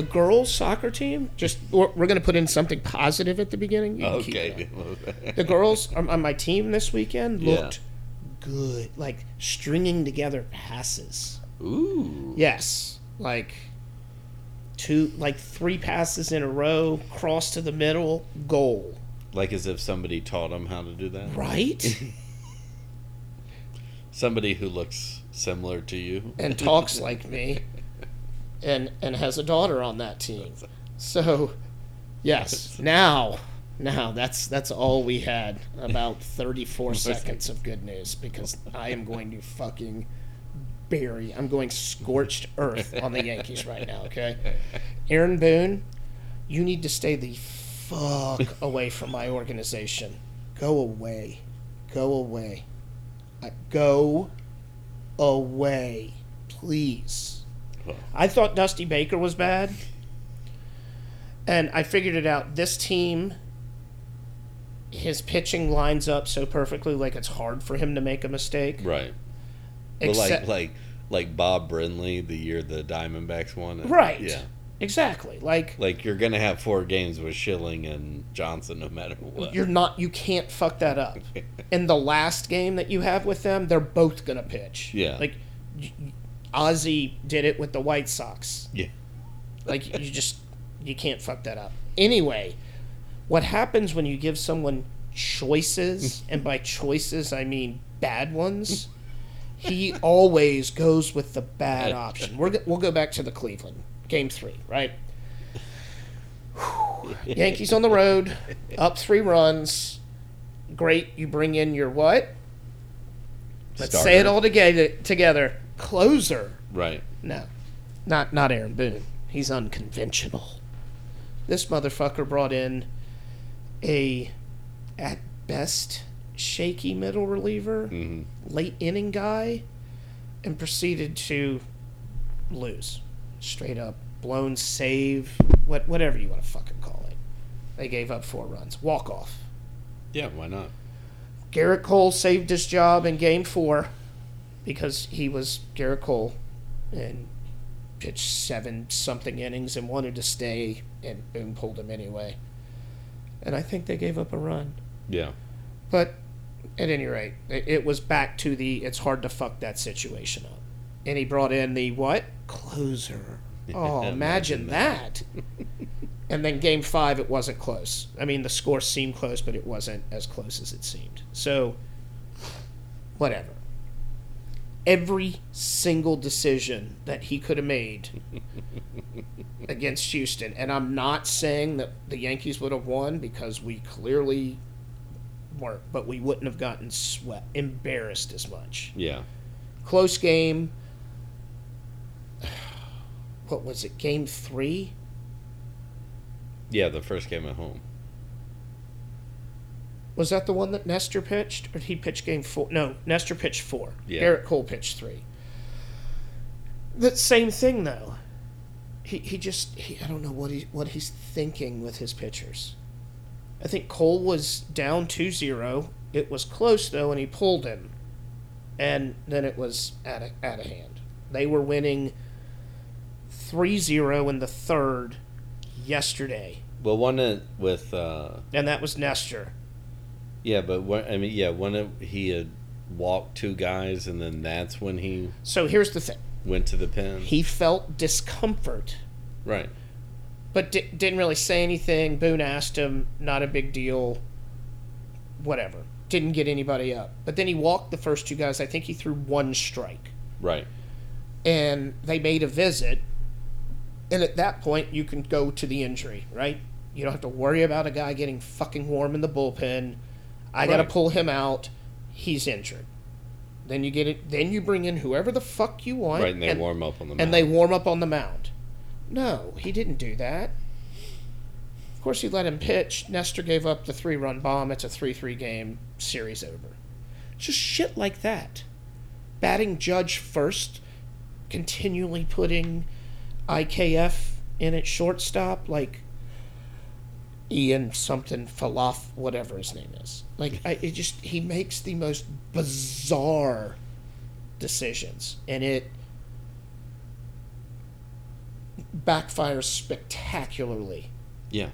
The girls' soccer team, just we're, we're going to put in something positive at the beginning. You can keep Okay. The girls on, on my team this weekend Yeah. looked good, like stringing together passes. Ooh. Yes, like two, like three passes in a row, cross to the middle, goal. Like as if somebody taught them how to do that. Right? (laughs) Somebody who looks similar to you. and talks like me (laughs) and and has a daughter on that team. So yes, (laughs) now now that's that's all we had. About 34 (laughs) seconds of good news because I am going to fucking bury. I'm going scorched earth on the Yankees right now, okay? (laughs) Aaron Boone, you need to stay the fuck away from my organization. Go away. Go away. I- Go away, please. I thought Dusty Baker was bad, and I figured it out. This team, his pitching lines up so perfectly, like it's hard for him to make a mistake. Right. Except, like like like Bob Brenly the year the Diamondbacks won. it. right? Yeah. exactly. Like Like you're gonna have four games with Schilling and Johnson no matter what. you're not, you can't fuck that up. (laughs) In the last game that you have with them, they're both gonna pitch. Yeah. like Ozzie did it with the White Sox. yeah. Like you just you can't fuck that up. Anyway, what happens when you give someone choices, (laughs) and by choices I mean bad ones, he always goes with the bad option. We're, we'll go back to the Cleveland game three, right? (laughs) Yankees on the road, up three runs. Great, you bring in your what? Let's say it all together. Together, closer. Right. No, not not Aaron Boone. He's unconventional. This motherfucker brought in a, at best, shaky middle reliever, hmm late inning guy, and proceeded to lose, straight up blown save, what whatever you want to fucking call it. They gave up four runs, walk off. Yeah. Why not? Gerrit Cole saved his job in game four because he was Gerrit Cole and pitched seven something innings and wanted to stay, and Boone pulled him anyway. And I think they gave up a run. Yeah. But at any rate, it was back to the it's hard to fuck that situation up. And he brought in the what? Closer. Oh, imagine Imagine that. (laughs) and then game five, it wasn't close. I mean, the score seemed close, but it wasn't as close as it seemed. So, whatever. Every single decision that he could have made (laughs) against Houston, and I'm not saying that the Yankees would have won because we clearly weren't, but we wouldn't have gotten sweat, embarrassed as much. Yeah. Close game. (sighs) What was it? Game three? Yeah. The first game at home. Was that the one that Nestor pitched, or did he pitch game four? No, Nestor pitched four. Yeah. Gerrit Cole pitched three. The same thing though. He he just he, I don't know what he what he's thinking with his pitchers. I think Cole was down 2-0. It was close though, and he pulled him, and then it was out of out of hand. They were winning 3-0 in the third yesterday, Well, one with uh, and that was Nestor. Yeah, but when, I mean, yeah, when it, he had walked two guys, and then that's when he So here's the thing. went to the pen. He felt discomfort right. but di- didn't really say anything. Boone asked him, not a big deal, whatever. Didn't get anybody up. But then he walked the first two guys. I think he threw one strike. Right. And they made a visit. And at that point, you can go to the injury, right? You don't have to worry about a guy getting fucking warm in the bullpen. I got to pull him out. He's injured. Then you get it. Then you bring in whoever the fuck you want. Right, and they warm up on the and they warm up on the mound. No, he didn't do that. Of course, he let him pitch. Nestor gave up the three run bomb. It's a 3 3 game, series over. Just shit like that. Batting judge first, continually putting IKF in at shortstop, like Ian something Falaf, whatever his name is. Like, I, it just, he makes the most bizarre decisions. And it backfires spectacularly. Yeah.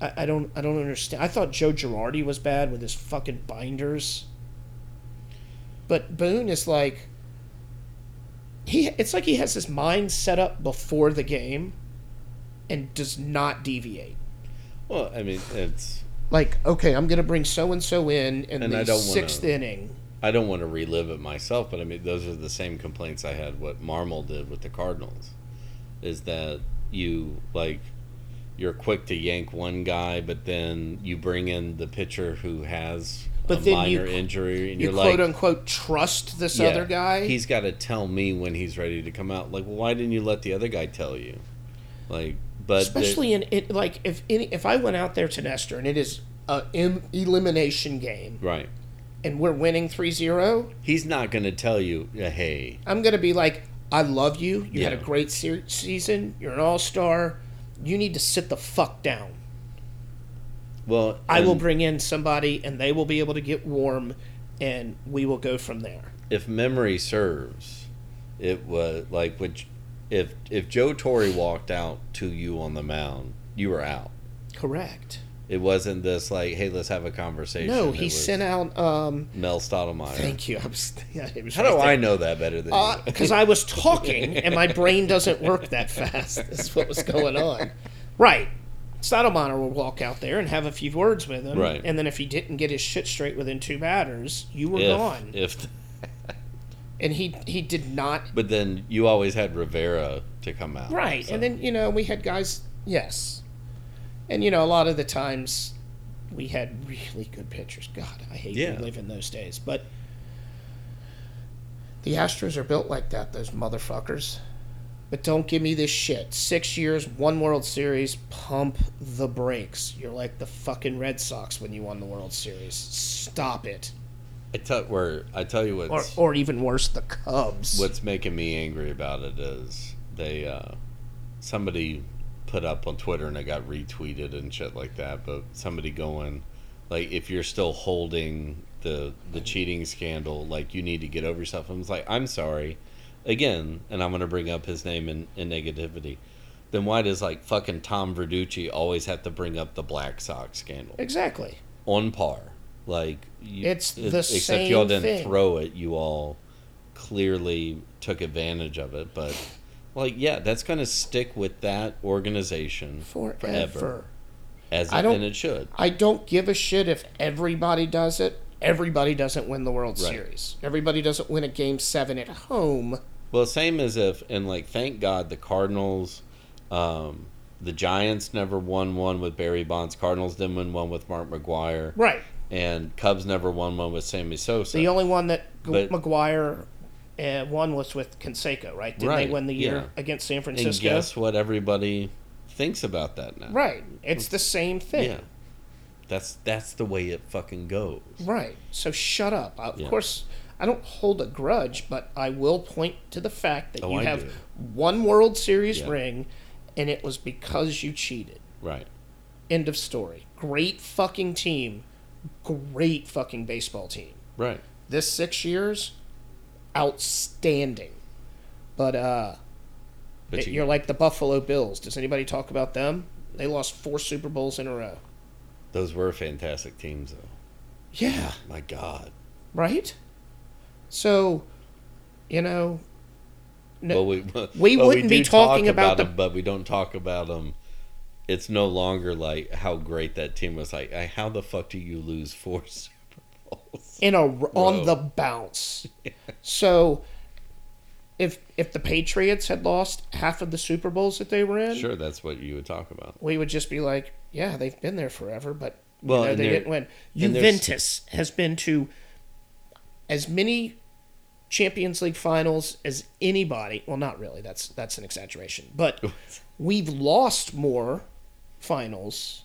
I, I don't I don't understand. I thought Joe Girardi was bad with his fucking binders. But Boone is like he it's like he has his mind set up before the game and does not deviate. Well, I mean, it's. Like, okay, I'm gonna bring so and so in in And I the don't wanna- sixth inning. I don't want to relive it myself, but I mean, those are the same complaints I had. What Marmol did with the Cardinals is that you like you're quick to yank one guy, but then you bring in the pitcher who has But a then you- minor injury, and You you're quote like, unquote trust this yeah, other guy. He's got to tell me when he's ready to come out. Like, well, why didn't you let the other guy tell you? Like, but especially in it like if any if I went out there to Nestor and it is a em- elimination game right. and we're winning 3-0, He's not going to tell you, uh, hey, I'm going to be like, I love you. You had a great se- season. You're an all star. You need to sit the fuck down. well, I will bring in somebody and they will be able to get warm and we will go from there. if memory serves, it was like which if if Joe Torre walked out to you on the mound, you were out. Correct. It wasn't this like, hey, let's have a conversation. No, he sent out. Um, Mel Stottlemyre. thank you. I was, yeah, it was How do right I know that better than you? Because I was talking and my brain doesn't work that fast. (laughs) That's what was going on. Right. Stottlemyre will walk out there and have a few words with him. Right. And then if he didn't get his shit straight within two batters, you were if, gone. if and he he did not but then you always had Rivera to come out. right so- and then you know we had guys yes. And you know a lot of the times we had really good pitchers. God i hate Yeah. to live in those days. But the astros are built like that those motherfuckers. But don't give me this shit. Six years one world series pump the brakes. You're like the fucking red sox when you won the world series. Stop it I tell where I tell you or, what's or even worse the cubs what's making me angry about it is they uh, somebody put up on Twitter and it got retweeted and shit like that. But somebody going like, if you're still holding the the cheating scandal, like you need to get over yourself. I was like, I'm sorry, again, and I'm gonna bring up his name in, in negativity. Then why does like fucking Tom Verducci always have to bring up the Black Sox scandal exactly on par? Like you, It's the except y'all didn't thing. throw it. You all clearly took advantage of it, but like yeah, that's gonna stick with that organization forever. as I don't- it should. I don't give a shit if everybody does it. Everybody doesn't win the World Right. Series. Everybody doesn't win a game seven at home. Well, same as if and like thank God the Cardinals, um, the Giants never won one with Barry Bonds. Cardinals didn't win one with Mark McGwire, Right. And Cubs never won one with Sammy Sosa. The only one that But- McGwire uh, won was with Canseco, right? Didn't Right, they win the year yeah. against San Francisco? and guess what? Everybody thinks about that now. Right. It's the same thing. Yeah. That's that's the way it fucking goes. Right. So shut up. Of Yeah. course, I don't hold a grudge, but I will point to the fact that Oh, you I have do. one World Series Yeah. ring, and it was because you cheated. Right. End of story. Great fucking team. Great fucking baseball team. Right. This six years, outstanding. But uh, But it- you, you're like the Buffalo Bills. Does anybody talk about them? They lost four Super Bowls in a row. those were fantastic teams, though. Yeah. My God. Right. So, you know, no, Well, we (laughs) We well, wouldn't be do talk talking about the- them, but we don't talk about them. It's no longer like how great that team was. Like, how the fuck do you lose four (laughs) Super Bowls? in a on the bounce. So, if if the Patriots had lost half of the Super Bowls that they were in, Sure, that's what you would talk about. we would just be like, yeah, they've been there forever, but you Well, know, they didn't win. Juventus has been to as many Champions League finals as anybody. Well, not really. That's that's an exaggeration. But (laughs) we've lost more finals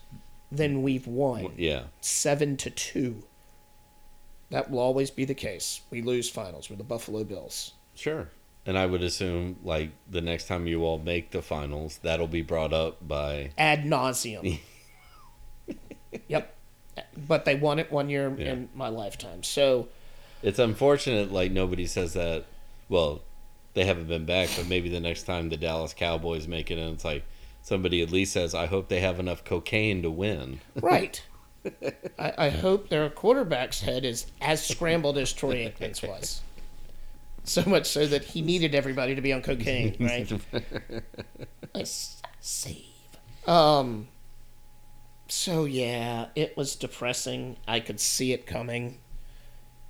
than we've won. Yeah. Seven to two. That will always be the case. We lose finals. We're the Buffalo Bills. Sure. And I would assume, like, the next time you all make the finals, that'll be brought up by. Ad nauseum. (laughs) yep. But they won it one year Yeah. in my lifetime. So It's unfortunate, like, nobody says that. Well, they haven't been back, but maybe the next time the Dallas Cowboys make it, and it's like somebody at least says, I hope they have enough cocaine to win. Right. (laughs) I, I hope their quarterback's head is as scrambled as Troy Aikman's was. So much so that he needed everybody to be on cocaine, (laughs) right? (laughs) Let's save. Um. So yeah, it was depressing. I could see it coming.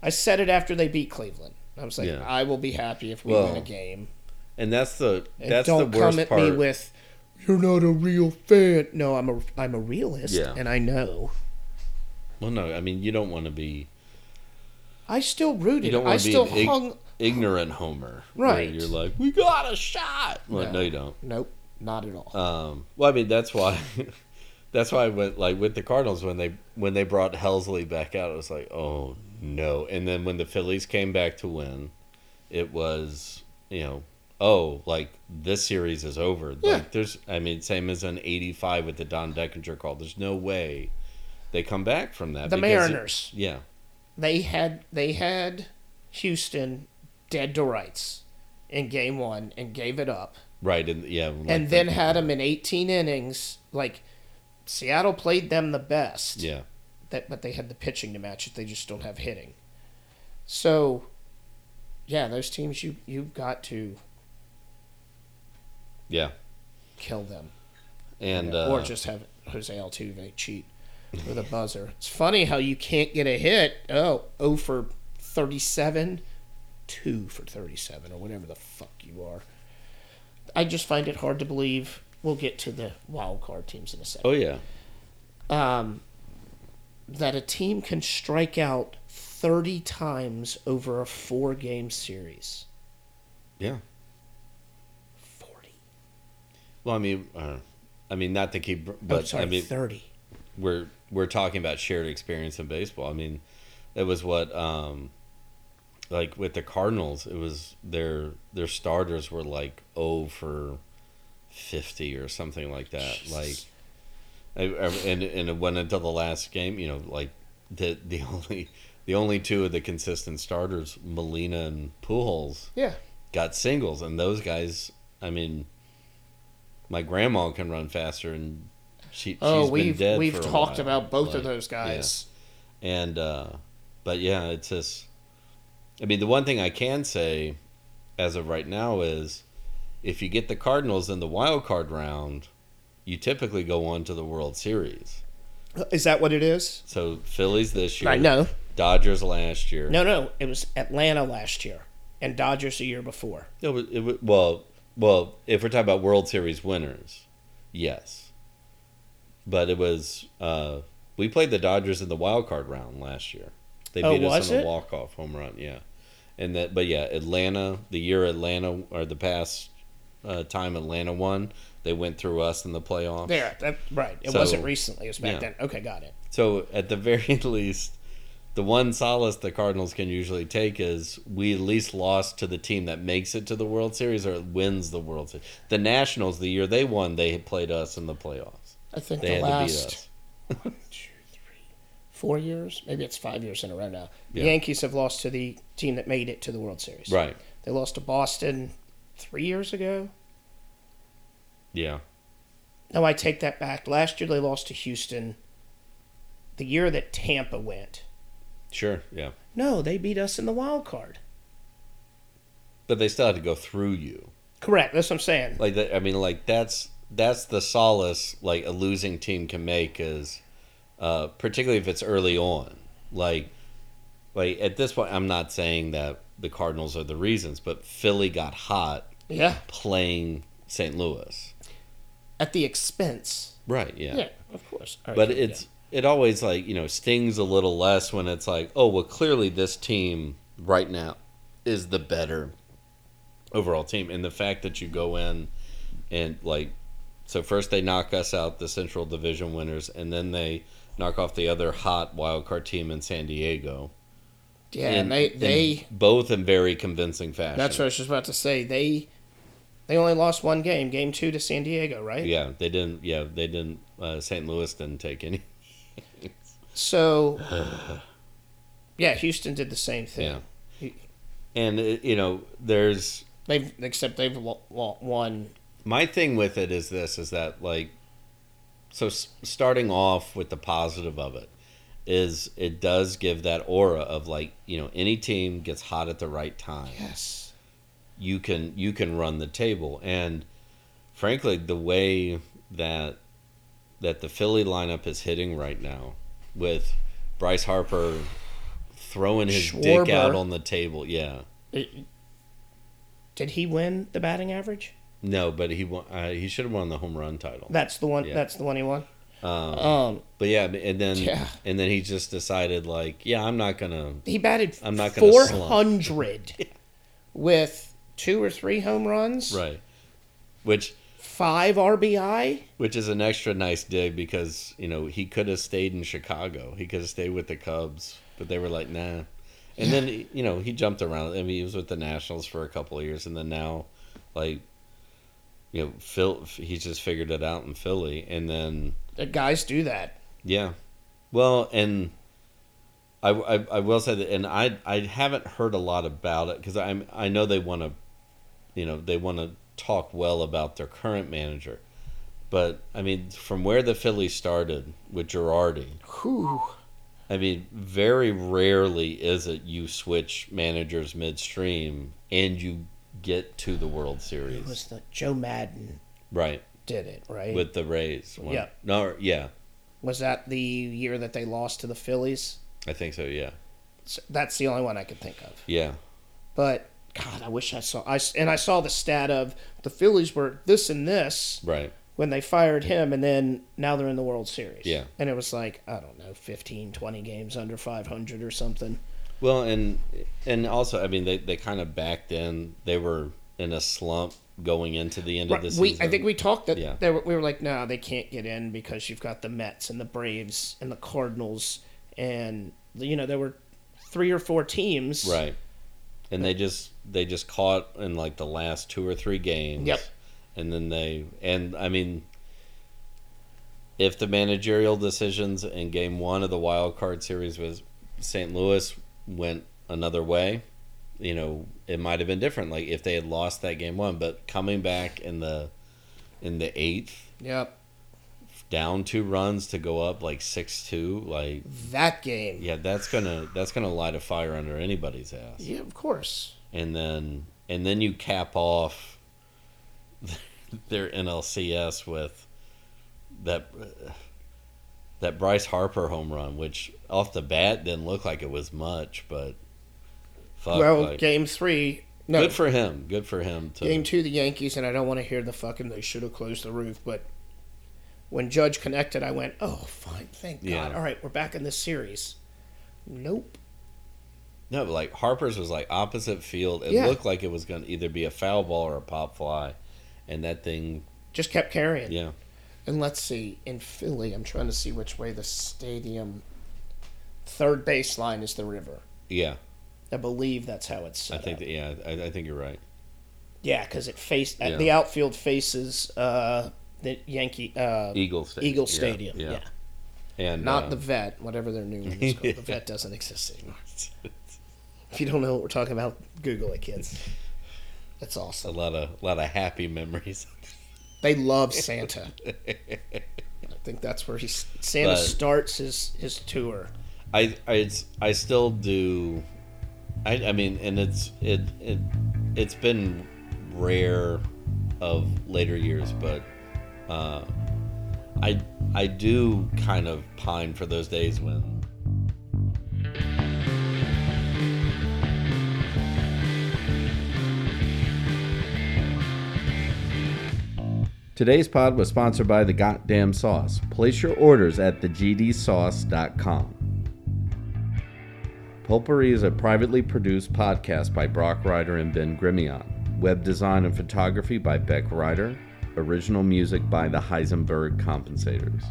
I said it after they beat Cleveland. I was like, Yeah. I will be happy if we Well, win a game. And that's the And that's don't the worst come at part. me with, "You're not a real fan." No, I'm a I'm a realist, Yeah. and I know. well, no, I mean you don't want to be I still rooted. you don't I want to be still an ig- hung. ignorant homer, where Right. You're like, we got a shot. Well, no, you don't. Nope, not at all. Um, well, I mean, that's why. (laughs) that's why I went like with the Cardinals when they when they brought Helsley back out. It was like, oh no! And then when the Phillies came back to win, it was you know, oh, like this series is over. Yeah. Like there's, I mean, same as an '85 with the Don Denkinger call. There's no way they come back from that. the because it- Mariners, yeah, they had they had Houston dead to rights in Game One and gave it up, right, and yeah, like and then had them in 18 innings. Like Seattle played them the best. yeah, That, but they had the pitching to match it. They just don't have hitting. So, yeah, those teams you you've got to yeah, kill them. and Yeah, uh, or just have Jose Altuve cheat with a buzzer. It's funny how you can't get a hit. Oh, 0 for 37, 2 for 37, or whatever the fuck you are. I just find it hard to believe. We'll get to the wild card teams in a second. oh yeah, Um, that a team can strike out 30 times over a four game series. yeah. 40. Well, I mean, uh, I mean, not to keep, But but oh, sorry, I mean, 30. we're we're talking about shared experience in baseball. I mean, it was what um like with the Cardinals, it was their their starters were like oh for fifty or something like that. Jesus. Like and and it went until the last game, you know, like the the (laughs) only the only two of the consistent starters, Molina and Pujols, Yeah. got singles and those guys, I mean my grandma can run faster and she Oh, she's we've been dead we've for a talked while. about both Like, of those guys. and uh but yeah it's just i mean the one thing i can say as of right now is if you get the cardinals in the wild card round you typically go on to the world series Is that what it is? so phillies this year I know. dodgers last year No, no, it was Atlanta last year and Dodgers the year before. it was, it was, well well if we're talking about world series winners yes but it was uh we played the dodgers in the wild card round last year they Oh, beat us in it? a walk off home run yeah and that but yeah atlanta the year atlanta or the past uh, time atlanta won they went through us in the playoffs There, that, right. It So, wasn't recently. It was back yeah. then. Okay, got it. So at the (laughs) very least, the one solace the Cardinals can usually take is we at least lost to the team that makes it to the World Series or wins the World Series. The Nationals, the year they won, they played us in the playoffs. I think They the had last to beat us. (laughs) two, three, four years, maybe it's five years in a row now. The Yeah. Yankees have lost to the team that made it to the World Series. Right. They lost to Boston three years ago. Yeah. No, I take that back. Last year they lost to Houston. The year that Tampa went. Sure. Yeah. No, they beat us in the wild card. But they still had to go through you. Correct. That's what I'm saying. Like that. I mean, like that's that's the solace like a losing team can make is, uh, particularly if it's early on. Like, like at this point, I'm not saying that the Cardinals are the reasons, but Philly got hot Yeah. playing St. Louis. At the expense. Right. Yeah. Yeah, of course. Right, But it's it always like you know stings a little less when it's like oh well clearly this team right now is the better overall team and the fact that you go in and like So first they knock us out, the Central Division winners, and then they knock off the other hot wild card team in San Diego. Yeah, In- and they in they both in very convincing fashion. that's what I was just about to say. They they only lost one game, game two to San Diego, right? Yeah, they didn't. Yeah, they didn't. Uh, St. Louis didn't take any. So yeah, Houston did the same thing. Yeah. And uh, you know, there's They've except they've won. my thing with it is this: is that like, so starting off with the positive of it is it does give that aura of like you know any team gets hot at the right time. Yes. you can you can run the table and frankly the way that that the Philly lineup is hitting right now with Bryce Harper throwing his dick out on the table yeah Did he win the batting average? no but he won uh, he should have won the home run title That's the one. Yeah. That's the one he won. um, Um, but yeah and then Yeah. and then he just decided like yeah I'm not gonna he batted I'm not gonna four hundred (laughs) with two or three home runs, right which five RBI. Which is an extra nice dig because, you know, he could have stayed in Chicago. He could have stayed with the Cubs, but they were like, nah. And then, you know, he jumped around. I mean, he was with the Nationals for a couple of years, and then now, like, you know, Phil, he's just figured it out in Philly. And then, The guys do that. yeah. Well, and I, I, I will say that, and I, I haven't heard a lot about it because I'm, I know they want to, you know, they want to talk well about their current manager. But I mean, from where the Phillies started with Girardi, Whew. I mean, very rarely is it you switch managers midstream and you get to the World It Series, was the Joe Maddon right? did it right? With the Rays, one- Yeah. no, yeah, was that the year that they lost to the Phillies? I think so. Yeah, So that's the only one I could think of. yeah, But God, I wish I saw. I and I saw the stat of the Phillies were this and this right. when they fired him, and then now they're in the World Series. Yeah. and it was like I don't know, 15, 20 games under five hundred or something. Well, and and also, I mean, they they kind of backed in. They were in a slump going into the end Right, of the we season. I think we talked that Yeah. were, we were like, no, they can't get in because you've got the Mets and the Braves and the Cardinals, and you know there were three or four teams. right, and they just they just caught in like the last two or three games. Yep. and then they and I mean, if the managerial decisions in Game One of the wild card series was St. Louis went another way, you know, it might have been different. Like if they had lost that Game One, but coming back in the in the eighth, Yep. down two runs to go up like six two, like That game. yeah, that's gonna that's gonna light a fire under anybody's ass. Yeah, of course. And then and then you cap off (laughs) their NLCS with that that Bryce Harper home run, which off the bat didn't look like it was much, but fuck, well, like, game three. No, good for him. Good for him to game two, the Yankees, and I don't want to hear the fucking they should have closed the roof, but when Judge connected, I went, oh, fine, thank Yeah. God. All right, we're back in this series. Nope. No, but like Harper's was like opposite field. It Yeah. looked like it was going to either be a foul ball or a pop fly, and that thing, Just kept carrying. yeah, And let's see, in Philly, I'm trying to see which way the stadium. Third baseline is the river. yeah. I believe that's how it's I think up. that yeah, I, I think you're right. Yeah, because it faced Yeah. the outfield faces uh, the Yankee uh, Eagle Stadium. Eagle Yeah, Stadium. yeah. Yeah, and not uh, the Vet, whatever their new one is called. (laughs) The Vet doesn't exist anymore. (laughs) If you don't know what we're talking about, Google it, kids. A awesome. lot of lot of happy memories. (laughs) They love Santa. I think that's where he Santa But- starts his his tour. I I it's, I still do. I I mean, and it's it it it's been rare of later years, but uh, I I do kind of pine for those days when Today's pod was sponsored by the Goddamn Sauce. Place your orders at thegdsauce.com. Pulpery is a privately produced podcast by Brock Ryder and Ben Grimion. Web design and photography by Beck Ryder. Original music by the Heisenberg Compensators.